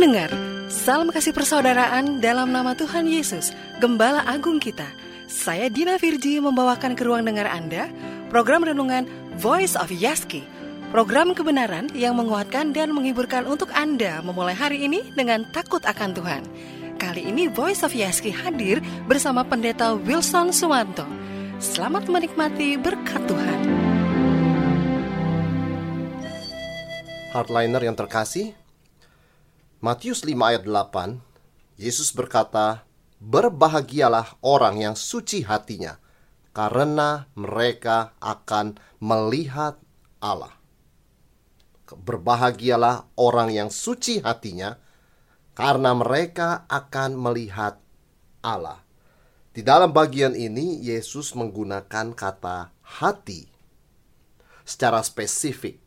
pendengar, salam kasih persaudaraan dalam nama Tuhan Yesus, Gembala Agung kita. Saya Dina Virji membawakan ke ruang dengar Anda program renungan Voice of Yaski. Program kebenaran yang menguatkan dan menghiburkan untuk Anda memulai hari ini dengan takut akan Tuhan. Kali ini Voice of Yaski hadir bersama Pendeta Wilson Suwanto. Selamat menikmati berkat Tuhan. Hardliner yang terkasih, Matius 5 ayat 8, Yesus berkata, Berbahagialah orang yang suci hatinya, karena mereka akan melihat Allah. Berbahagialah orang yang suci hatinya, karena mereka akan melihat Allah. Di dalam bagian ini, Yesus menggunakan kata hati secara spesifik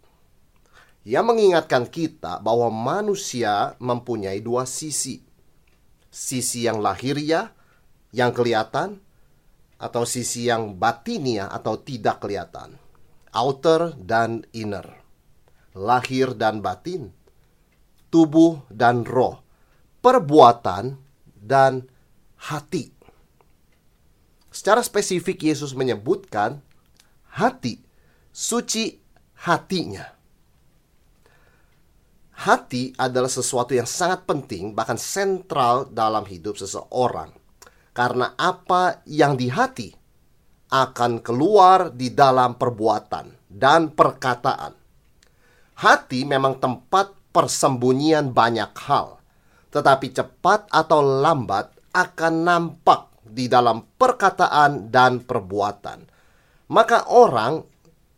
yang mengingatkan kita bahwa manusia mempunyai dua sisi. Sisi yang lahiriah, yang kelihatan, atau sisi yang batinia atau tidak kelihatan. Outer dan inner. Lahir dan batin. Tubuh dan roh. Perbuatan dan hati. Secara spesifik Yesus menyebutkan hati, suci hatinya hati adalah sesuatu yang sangat penting, bahkan sentral dalam hidup seseorang. Karena apa yang di hati akan keluar di dalam perbuatan dan perkataan. Hati memang tempat persembunyian banyak hal, tetapi cepat atau lambat akan nampak di dalam perkataan dan perbuatan. Maka orang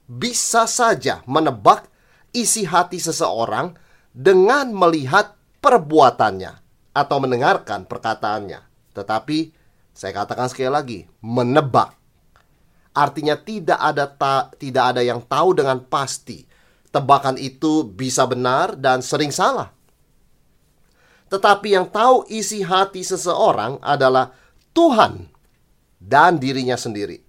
bisa saja menebak isi hati seseorang dengan melihat perbuatannya atau mendengarkan perkataannya. Tetapi saya katakan sekali lagi, menebak. Artinya tidak ada ta, tidak ada yang tahu dengan pasti. Tebakan itu bisa benar dan sering salah. Tetapi yang tahu isi hati seseorang adalah Tuhan dan dirinya sendiri.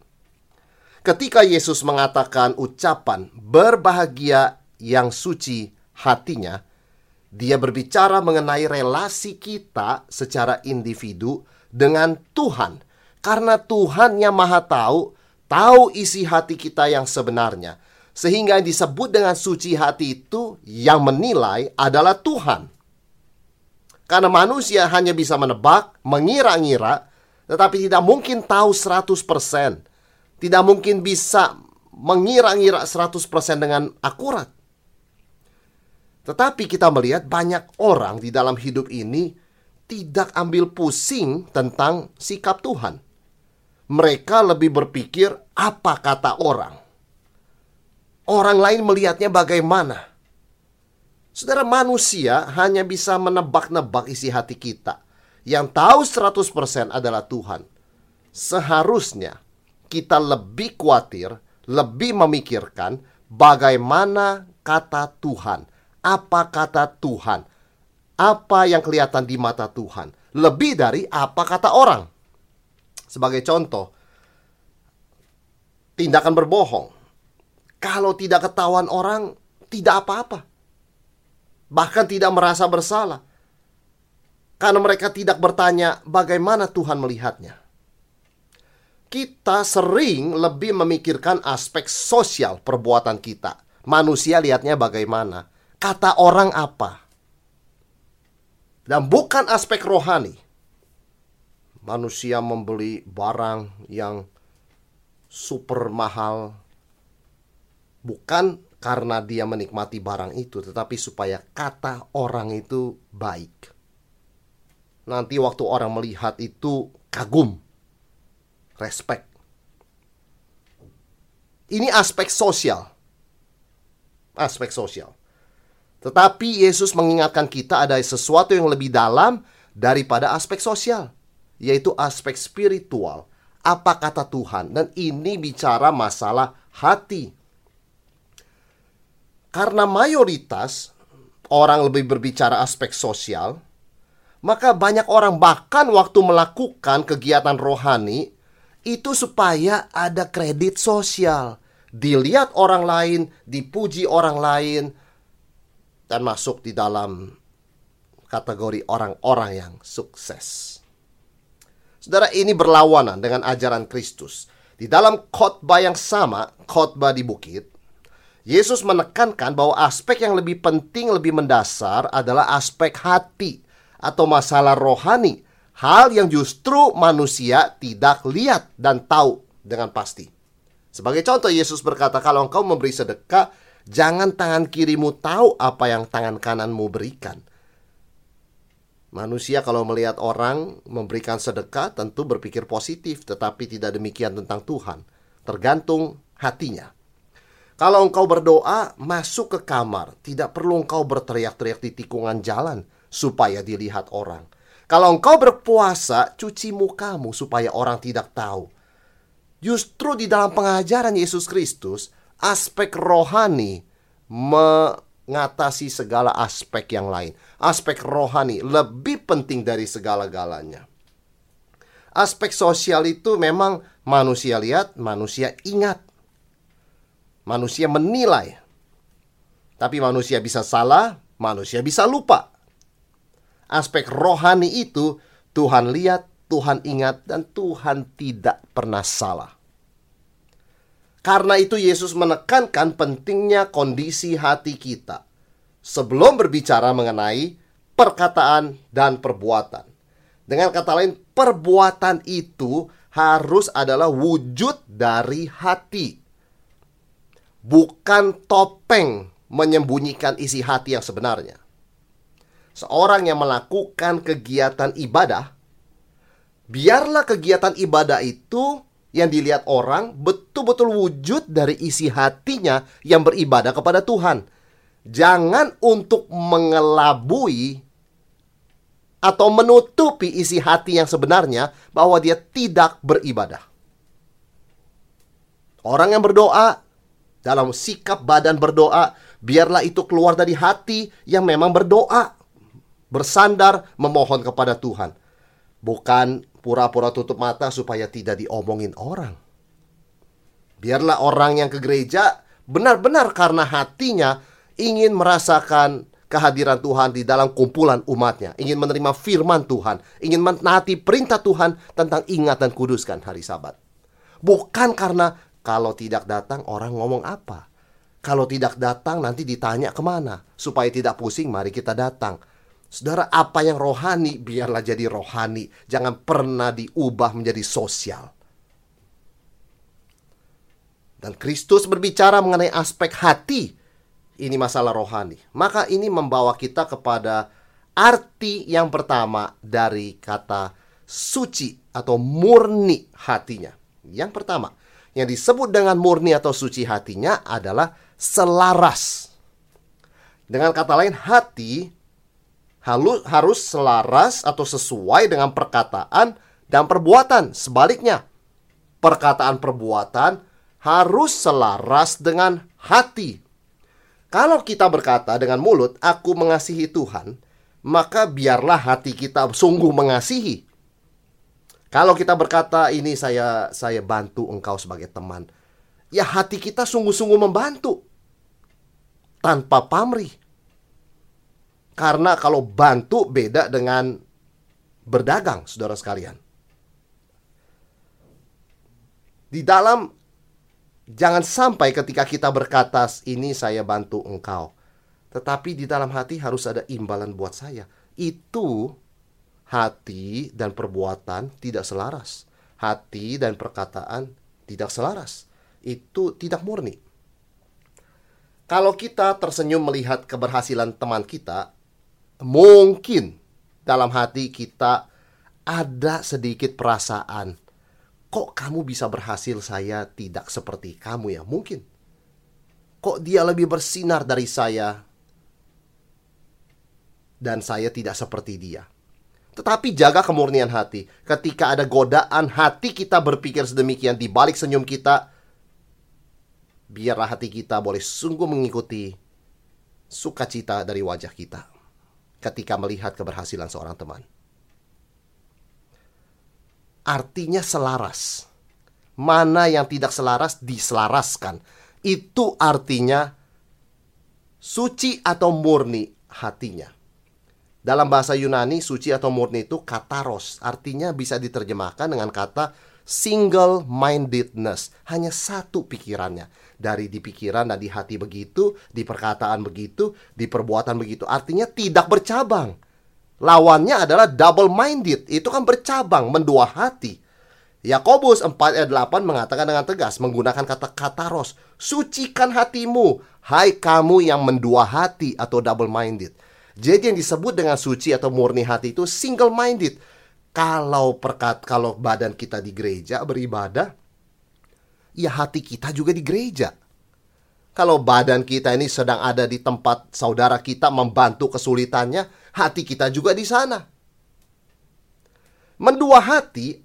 Ketika Yesus mengatakan ucapan berbahagia yang suci hatinya, dia berbicara mengenai relasi kita secara individu dengan Tuhan. Karena Tuhan yang maha tahu, tahu isi hati kita yang sebenarnya. Sehingga yang disebut dengan suci hati itu yang menilai adalah Tuhan. Karena manusia hanya bisa menebak, mengira-ngira, tetapi tidak mungkin tahu 100%. Tidak mungkin bisa mengira-ngira 100% dengan akurat. Tetapi kita melihat banyak orang di dalam hidup ini tidak ambil pusing tentang sikap Tuhan. Mereka lebih berpikir apa kata orang. Orang lain melihatnya bagaimana. Saudara manusia hanya bisa menebak-nebak isi hati kita. Yang tahu 100% adalah Tuhan. Seharusnya kita lebih khawatir, lebih memikirkan bagaimana kata Tuhan apa kata Tuhan, apa yang kelihatan di mata Tuhan, lebih dari apa kata orang. Sebagai contoh, tindakan berbohong. Kalau tidak ketahuan orang, tidak apa-apa. Bahkan tidak merasa bersalah. Karena mereka tidak bertanya bagaimana Tuhan melihatnya. Kita sering lebih memikirkan aspek sosial perbuatan kita. Manusia lihatnya bagaimana kata orang apa. Dan bukan aspek rohani. Manusia membeli barang yang super mahal bukan karena dia menikmati barang itu, tetapi supaya kata orang itu baik. Nanti waktu orang melihat itu kagum, respect. Ini aspek sosial. Aspek sosial. Tetapi Yesus mengingatkan kita ada sesuatu yang lebih dalam daripada aspek sosial, yaitu aspek spiritual. Apa kata Tuhan? Dan ini bicara masalah hati. Karena mayoritas orang lebih berbicara aspek sosial, maka banyak orang bahkan waktu melakukan kegiatan rohani itu supaya ada kredit sosial. Dilihat orang lain, dipuji orang lain, dan masuk di dalam kategori orang-orang yang sukses. Saudara, ini berlawanan dengan ajaran Kristus. Di dalam khotbah yang sama, khotbah di bukit, Yesus menekankan bahwa aspek yang lebih penting, lebih mendasar adalah aspek hati atau masalah rohani, hal yang justru manusia tidak lihat dan tahu dengan pasti. Sebagai contoh, Yesus berkata, "Kalau engkau memberi sedekah, jangan tangan kirimu tahu apa yang tangan kananmu berikan." Manusia kalau melihat orang memberikan sedekah tentu berpikir positif, tetapi tidak demikian tentang Tuhan. Tergantung hatinya. Kalau engkau berdoa, masuk ke kamar. Tidak perlu engkau berteriak-teriak di tikungan jalan supaya dilihat orang. Kalau engkau berpuasa, cuci mukamu supaya orang tidak tahu. Justru di dalam pengajaran Yesus Kristus, aspek rohani mengatasi segala aspek yang lain. Aspek rohani lebih penting dari segala-galanya. Aspek sosial itu memang manusia lihat, manusia ingat. Manusia menilai. Tapi manusia bisa salah, manusia bisa lupa. Aspek rohani itu Tuhan lihat, Tuhan ingat, dan Tuhan tidak pernah salah. Karena itu Yesus menekankan pentingnya kondisi hati kita sebelum berbicara mengenai perkataan dan perbuatan. Dengan kata lain, perbuatan itu harus adalah wujud dari hati. Bukan topeng menyembunyikan isi hati yang sebenarnya. Seorang yang melakukan kegiatan ibadah, biarlah kegiatan ibadah itu yang dilihat orang betul-betul wujud dari isi hatinya yang beribadah kepada Tuhan. Jangan untuk mengelabui atau menutupi isi hati yang sebenarnya bahwa dia tidak beribadah. Orang yang berdoa dalam sikap badan berdoa, biarlah itu keluar dari hati yang memang berdoa, bersandar memohon kepada Tuhan. Bukan pura-pura tutup mata supaya tidak diomongin orang. Biarlah orang yang ke gereja benar-benar karena hatinya ingin merasakan kehadiran Tuhan di dalam kumpulan umatnya, ingin menerima firman Tuhan, ingin menaati perintah Tuhan tentang ingat dan kuduskan hari Sabat. Bukan karena kalau tidak datang orang ngomong apa. Kalau tidak datang nanti ditanya ke mana. Supaya tidak pusing mari kita datang. Saudara, apa yang rohani biarlah jadi rohani, jangan pernah diubah menjadi sosial. Dan Kristus berbicara mengenai aspek hati. Ini masalah rohani. Maka ini membawa kita kepada arti yang pertama dari kata suci atau murni hatinya. Yang pertama, yang disebut dengan murni atau suci hatinya adalah selaras. Dengan kata lain, hati harus selaras atau sesuai dengan perkataan dan perbuatan. Sebaliknya, perkataan perbuatan harus selaras dengan hati. Kalau kita berkata dengan mulut, "Aku mengasihi Tuhan," maka biarlah hati kita sungguh mengasihi. Kalau kita berkata, "Ini saya saya bantu engkau sebagai teman," ya hati kita sungguh-sungguh membantu tanpa pamrih karena kalau bantu beda dengan berdagang, saudara sekalian. Di dalam jangan sampai ketika kita berkata ini saya bantu engkau. Tetapi di dalam hati harus ada imbalan buat saya. Itu hati dan perbuatan tidak selaras. Hati dan perkataan tidak selaras. Itu tidak murni. Kalau kita tersenyum melihat keberhasilan teman kita, mungkin dalam hati kita ada sedikit perasaan, kok kamu bisa berhasil saya tidak seperti kamu ya? Mungkin. Kok dia lebih bersinar dari saya dan saya tidak seperti dia. Tetapi jaga kemurnian hati. Ketika ada godaan hati kita berpikir sedemikian di balik senyum kita, biarlah hati kita boleh sungguh mengikuti sukacita dari wajah kita ketika melihat keberhasilan seorang teman. Artinya selaras. Mana yang tidak selaras diselaraskan. Itu artinya suci atau murni hatinya. Dalam bahasa Yunani, suci atau murni itu kataros. Artinya bisa diterjemahkan dengan kata single mindedness. Hanya satu pikirannya. Dari di pikiran dan di hati begitu, di perkataan begitu, di perbuatan begitu. Artinya tidak bercabang. Lawannya adalah double minded. Itu kan bercabang, mendua hati. Yakobus 4 ayat 8 mengatakan dengan tegas menggunakan kata kataros, sucikan hatimu, hai kamu yang mendua hati atau double minded. Jadi yang disebut dengan suci atau murni hati itu single minded. Kalau perkat kalau badan kita di gereja beribadah, ya hati kita juga di gereja. Kalau badan kita ini sedang ada di tempat saudara kita membantu kesulitannya, hati kita juga di sana. Mendua hati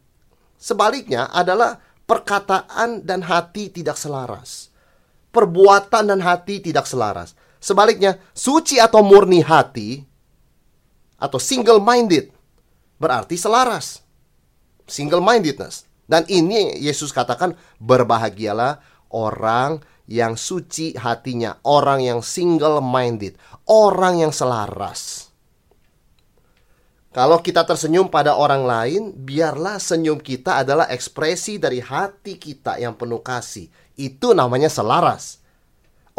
sebaliknya adalah perkataan dan hati tidak selaras. Perbuatan dan hati tidak selaras. Sebaliknya, suci atau murni hati atau single minded berarti selaras. Single mindedness. Dan ini Yesus katakan berbahagialah orang yang suci hatinya, orang yang single minded, orang yang selaras. Kalau kita tersenyum pada orang lain, biarlah senyum kita adalah ekspresi dari hati kita yang penuh kasih. Itu namanya selaras.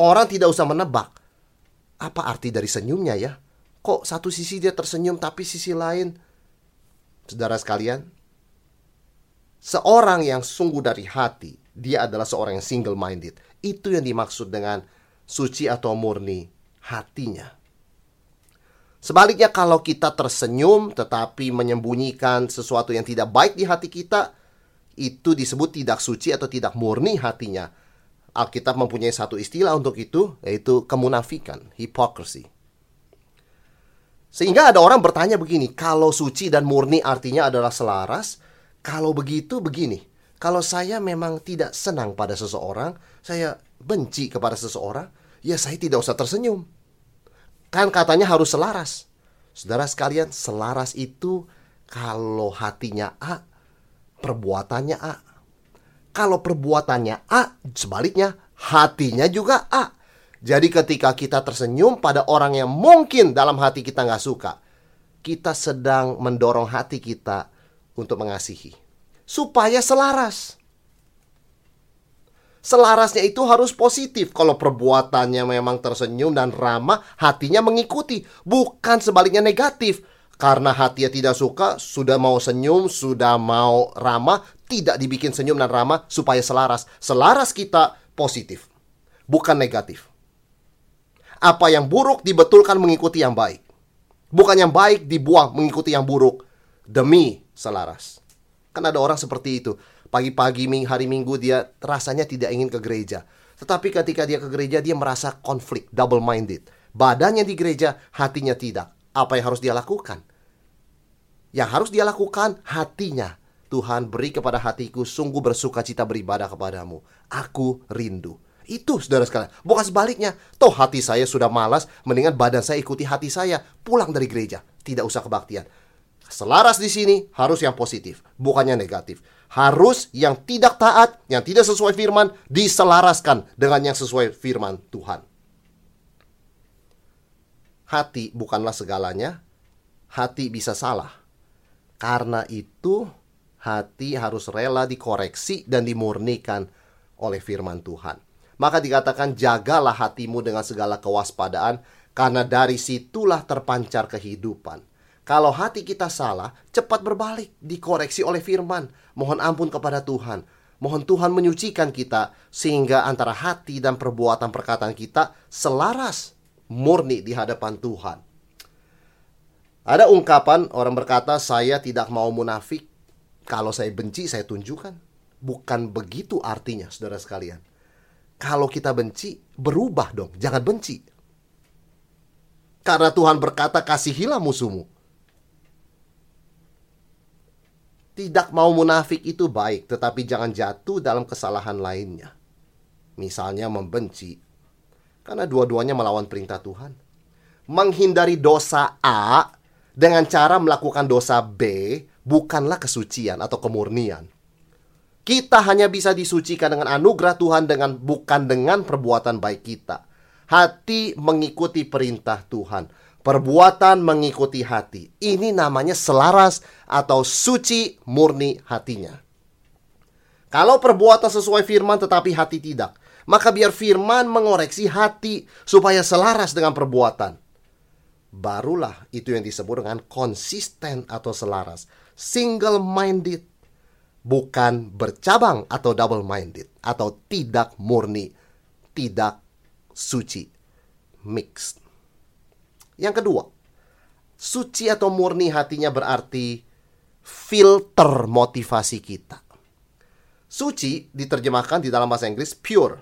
Orang tidak usah menebak apa arti dari senyumnya ya? Kok satu sisi dia tersenyum tapi sisi lain Saudara sekalian, seorang yang sungguh dari hati, dia adalah seorang yang single minded. Itu yang dimaksud dengan suci atau murni hatinya. Sebaliknya kalau kita tersenyum tetapi menyembunyikan sesuatu yang tidak baik di hati kita, itu disebut tidak suci atau tidak murni hatinya. Alkitab mempunyai satu istilah untuk itu, yaitu kemunafikan, hypocrisy. Sehingga ada orang bertanya begini, kalau suci dan murni artinya adalah selaras, kalau begitu begini, kalau saya memang tidak senang pada seseorang, saya benci kepada seseorang, ya saya tidak usah tersenyum. Kan katanya harus selaras. Saudara sekalian, selaras itu kalau hatinya A, perbuatannya A. Kalau perbuatannya A, sebaliknya hatinya juga A. Jadi ketika kita tersenyum pada orang yang mungkin dalam hati kita nggak suka, kita sedang mendorong hati kita untuk mengasihi. Supaya selaras. Selarasnya itu harus positif. Kalau perbuatannya memang tersenyum dan ramah, hatinya mengikuti. Bukan sebaliknya negatif. Karena hatinya tidak suka, sudah mau senyum, sudah mau ramah, tidak dibikin senyum dan ramah supaya selaras. Selaras kita positif, bukan negatif. Apa yang buruk dibetulkan mengikuti yang baik. Bukan yang baik dibuang mengikuti yang buruk demi selaras. Kan ada orang seperti itu. Pagi-pagi hari Minggu dia rasanya tidak ingin ke gereja. Tetapi ketika dia ke gereja dia merasa konflik, double minded. Badannya di gereja, hatinya tidak. Apa yang harus dia lakukan? Yang harus dia lakukan hatinya. Tuhan beri kepada hatiku sungguh bersuka cita beribadah kepadamu. Aku rindu. Itu saudara sekalian. Bukan sebaliknya. Toh hati saya sudah malas, mendingan badan saya ikuti hati saya. Pulang dari gereja. Tidak usah kebaktian. Selaras di sini harus yang positif, bukannya negatif. Harus yang tidak taat, yang tidak sesuai firman, diselaraskan dengan yang sesuai firman Tuhan. Hati bukanlah segalanya, hati bisa salah. Karena itu hati harus rela dikoreksi dan dimurnikan oleh firman Tuhan. Maka dikatakan jagalah hatimu dengan segala kewaspadaan karena dari situlah terpancar kehidupan. Kalau hati kita salah, cepat berbalik, dikoreksi oleh firman. Mohon ampun kepada Tuhan. Mohon Tuhan menyucikan kita sehingga antara hati dan perbuatan perkataan kita selaras murni di hadapan Tuhan. Ada ungkapan orang berkata, "Saya tidak mau munafik. Kalau saya benci, saya tunjukkan." Bukan begitu artinya, saudara sekalian. Kalau kita benci, berubah dong, jangan benci. Karena Tuhan berkata, "Kasihilah musuhmu." Tidak mau munafik itu baik, tetapi jangan jatuh dalam kesalahan lainnya. Misalnya membenci, karena dua-duanya melawan perintah Tuhan. Menghindari dosa A dengan cara melakukan dosa B bukanlah kesucian atau kemurnian. Kita hanya bisa disucikan dengan anugerah Tuhan dengan bukan dengan perbuatan baik kita. Hati mengikuti perintah Tuhan. Perbuatan mengikuti hati. Ini namanya selaras atau suci murni hatinya. Kalau perbuatan sesuai firman tetapi hati tidak, maka biar firman mengoreksi hati supaya selaras dengan perbuatan. Barulah itu yang disebut dengan konsisten atau selaras. Single minded. Bukan bercabang atau double minded. Atau tidak murni. Tidak suci. Mixed. Yang kedua, suci atau murni hatinya berarti filter motivasi kita. Suci diterjemahkan di dalam bahasa Inggris pure.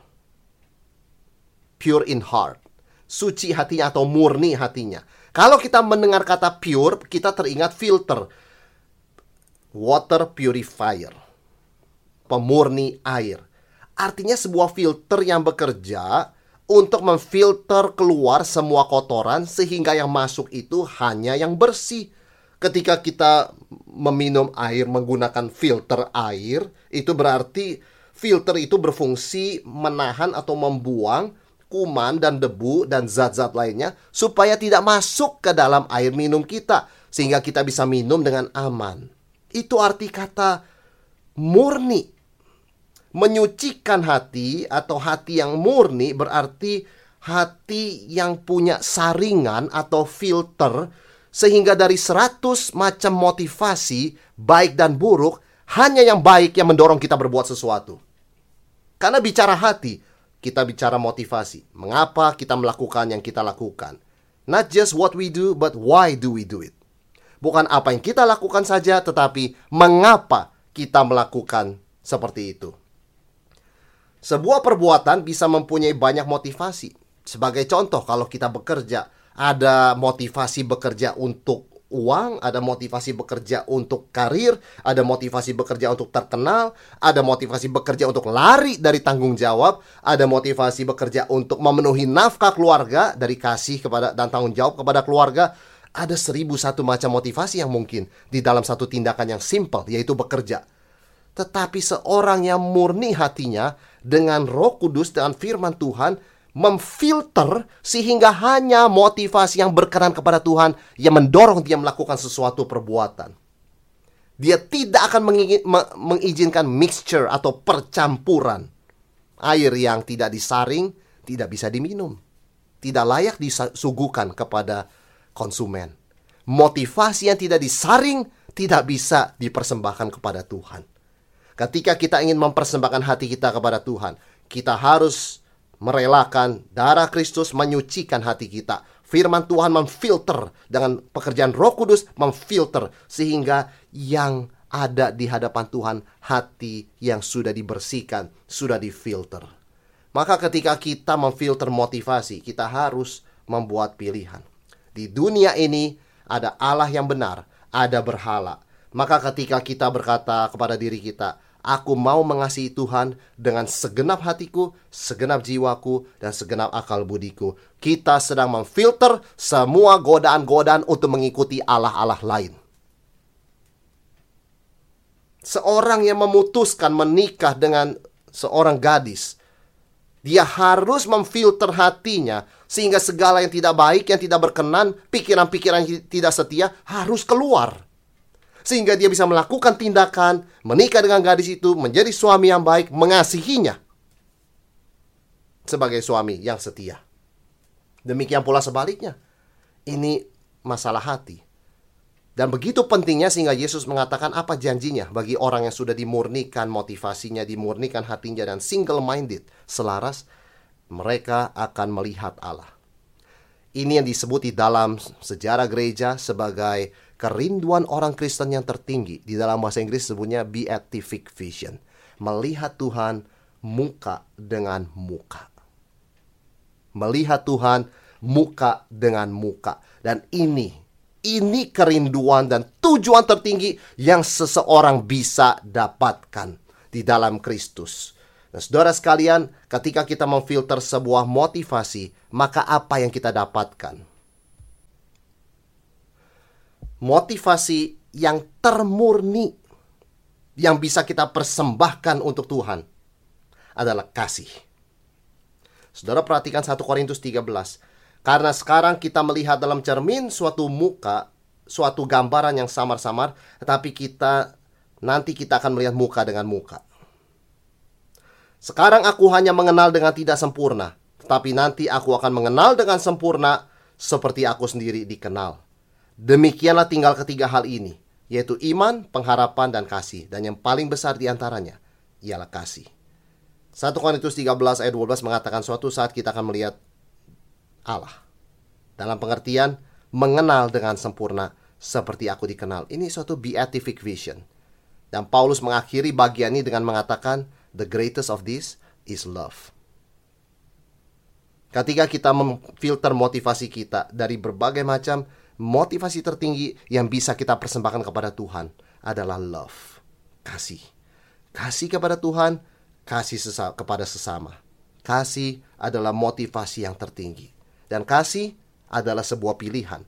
Pure in heart. Suci hatinya atau murni hatinya. Kalau kita mendengar kata pure, kita teringat filter. Water purifier. Pemurni air. Artinya sebuah filter yang bekerja untuk memfilter keluar semua kotoran sehingga yang masuk itu hanya yang bersih. Ketika kita meminum air menggunakan filter air, itu berarti filter itu berfungsi menahan atau membuang kuman dan debu dan zat-zat lainnya supaya tidak masuk ke dalam air minum kita sehingga kita bisa minum dengan aman. Itu arti kata murni Menyucikan hati atau hati yang murni berarti hati yang punya saringan atau filter sehingga dari 100 macam motivasi baik dan buruk hanya yang baik yang mendorong kita berbuat sesuatu. Karena bicara hati, kita bicara motivasi. Mengapa kita melakukan yang kita lakukan? Not just what we do, but why do we do it? Bukan apa yang kita lakukan saja, tetapi mengapa kita melakukan seperti itu. Sebuah perbuatan bisa mempunyai banyak motivasi. Sebagai contoh, kalau kita bekerja, ada motivasi bekerja untuk uang, ada motivasi bekerja untuk karir, ada motivasi bekerja untuk terkenal, ada motivasi bekerja untuk lari dari tanggung jawab, ada motivasi bekerja untuk memenuhi nafkah keluarga dari kasih kepada dan tanggung jawab kepada keluarga. Ada seribu satu macam motivasi yang mungkin di dalam satu tindakan yang simple, yaitu bekerja. Tetapi seorang yang murni hatinya dengan Roh Kudus dan firman Tuhan memfilter sehingga hanya motivasi yang berkenan kepada Tuhan yang mendorong dia melakukan sesuatu perbuatan. Dia tidak akan mengizinkan mixture atau percampuran. Air yang tidak disaring tidak bisa diminum. Tidak layak disuguhkan kepada konsumen. Motivasi yang tidak disaring tidak bisa dipersembahkan kepada Tuhan. Ketika kita ingin mempersembahkan hati kita kepada Tuhan, kita harus merelakan darah Kristus menyucikan hati kita. Firman Tuhan memfilter dengan pekerjaan Roh Kudus memfilter sehingga yang ada di hadapan Tuhan hati yang sudah dibersihkan, sudah difilter. Maka ketika kita memfilter motivasi, kita harus membuat pilihan. Di dunia ini ada Allah yang benar, ada berhala. Maka ketika kita berkata kepada diri kita, Aku mau mengasihi Tuhan dengan segenap hatiku, segenap jiwaku, dan segenap akal budiku. Kita sedang memfilter semua godaan-godaan untuk mengikuti Allah-Allah lain. Seorang yang memutuskan menikah dengan seorang gadis, dia harus memfilter hatinya sehingga segala yang tidak baik, yang tidak berkenan, pikiran-pikiran tidak setia harus keluar sehingga dia bisa melakukan tindakan menikah dengan gadis itu, menjadi suami yang baik, mengasihinya sebagai suami yang setia. Demikian pula sebaliknya. Ini masalah hati. Dan begitu pentingnya sehingga Yesus mengatakan apa janjinya bagi orang yang sudah dimurnikan motivasinya, dimurnikan hatinya dan single minded, selaras mereka akan melihat Allah. Ini yang disebut di dalam sejarah gereja sebagai kerinduan orang Kristen yang tertinggi di dalam bahasa Inggris sebutnya beatific vision melihat Tuhan muka dengan muka melihat Tuhan muka dengan muka dan ini ini kerinduan dan tujuan tertinggi yang seseorang bisa dapatkan di dalam Kristus. Nah, saudara sekalian, ketika kita memfilter sebuah motivasi, maka apa yang kita dapatkan? Motivasi yang termurni yang bisa kita persembahkan untuk Tuhan adalah kasih. Saudara perhatikan 1 Korintus 13. Karena sekarang kita melihat dalam cermin suatu muka, suatu gambaran yang samar-samar, tetapi kita nanti kita akan melihat muka dengan muka. Sekarang aku hanya mengenal dengan tidak sempurna, tetapi nanti aku akan mengenal dengan sempurna seperti aku sendiri dikenal. Demikianlah tinggal ketiga hal ini, yaitu iman, pengharapan, dan kasih. Dan yang paling besar di antaranya ialah kasih. 1 Korintus 13 ayat 12 mengatakan suatu saat kita akan melihat Allah. Dalam pengertian mengenal dengan sempurna seperti aku dikenal. Ini suatu beatific vision. Dan Paulus mengakhiri bagian ini dengan mengatakan the greatest of this is love. Ketika kita memfilter motivasi kita dari berbagai macam motivasi tertinggi yang bisa kita persembahkan kepada Tuhan adalah love, kasih. Kasih kepada Tuhan, kasih sesa kepada sesama. Kasih adalah motivasi yang tertinggi. Dan kasih adalah sebuah pilihan.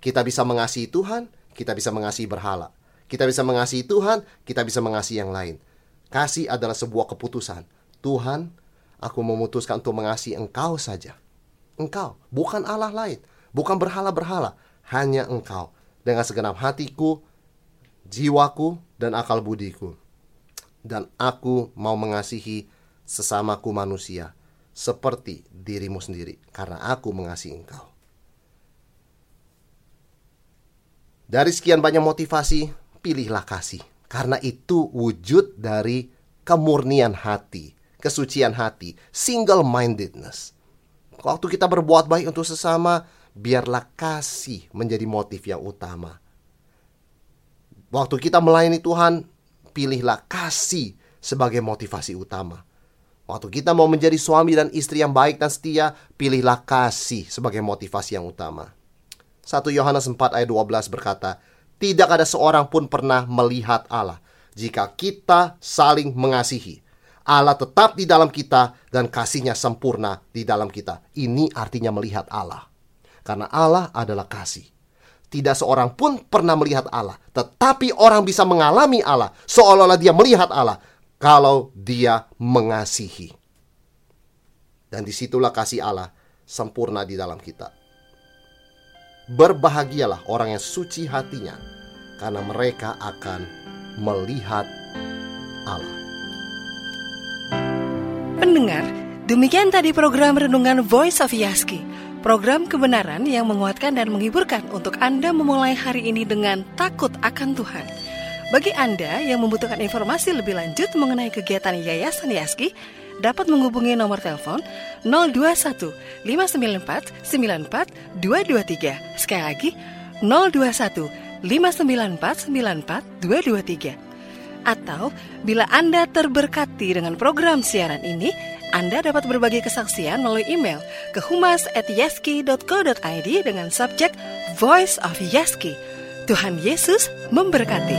Kita bisa mengasihi Tuhan, kita bisa mengasihi berhala. Kita bisa mengasihi Tuhan, kita bisa mengasihi yang lain. Kasih adalah sebuah keputusan. Tuhan, aku memutuskan untuk mengasihi engkau saja. Engkau, bukan Allah lain, bukan berhala-berhala, hanya engkau. Dengan segenap hatiku, jiwaku, dan akal budiku. Dan aku mau mengasihi sesamaku manusia seperti dirimu sendiri, karena aku mengasihi engkau. Dari sekian banyak motivasi, pilihlah kasih. Karena itu wujud dari kemurnian hati kesucian hati, single mindedness. Waktu kita berbuat baik untuk sesama, biarlah kasih menjadi motif yang utama. Waktu kita melayani Tuhan, pilihlah kasih sebagai motivasi utama. Waktu kita mau menjadi suami dan istri yang baik dan setia, pilihlah kasih sebagai motivasi yang utama. 1 Yohanes 4 ayat 12 berkata, Tidak ada seorang pun pernah melihat Allah jika kita saling mengasihi. Allah tetap di dalam kita dan kasihnya sempurna di dalam kita. Ini artinya melihat Allah. Karena Allah adalah kasih. Tidak seorang pun pernah melihat Allah, tetapi orang bisa mengalami Allah seolah-olah dia melihat Allah kalau dia mengasihi. Dan di situlah kasih Allah sempurna di dalam kita. Berbahagialah orang yang suci hatinya, karena mereka akan melihat Allah. Pendengar, demikian tadi program Renungan Voice of Yaski. Program kebenaran yang menguatkan dan menghiburkan untuk Anda memulai hari ini dengan takut akan Tuhan. Bagi Anda yang membutuhkan informasi lebih lanjut mengenai kegiatan Yayasan Yaski, dapat menghubungi nomor telepon 021 594 94 223. Sekali lagi, 021 594 94 223. Atau bila Anda terberkati dengan program siaran ini, anda dapat berbagi kesaksian melalui email ke humas@yeski.co.id dengan subjek Voice of Yeski. Tuhan Yesus memberkati.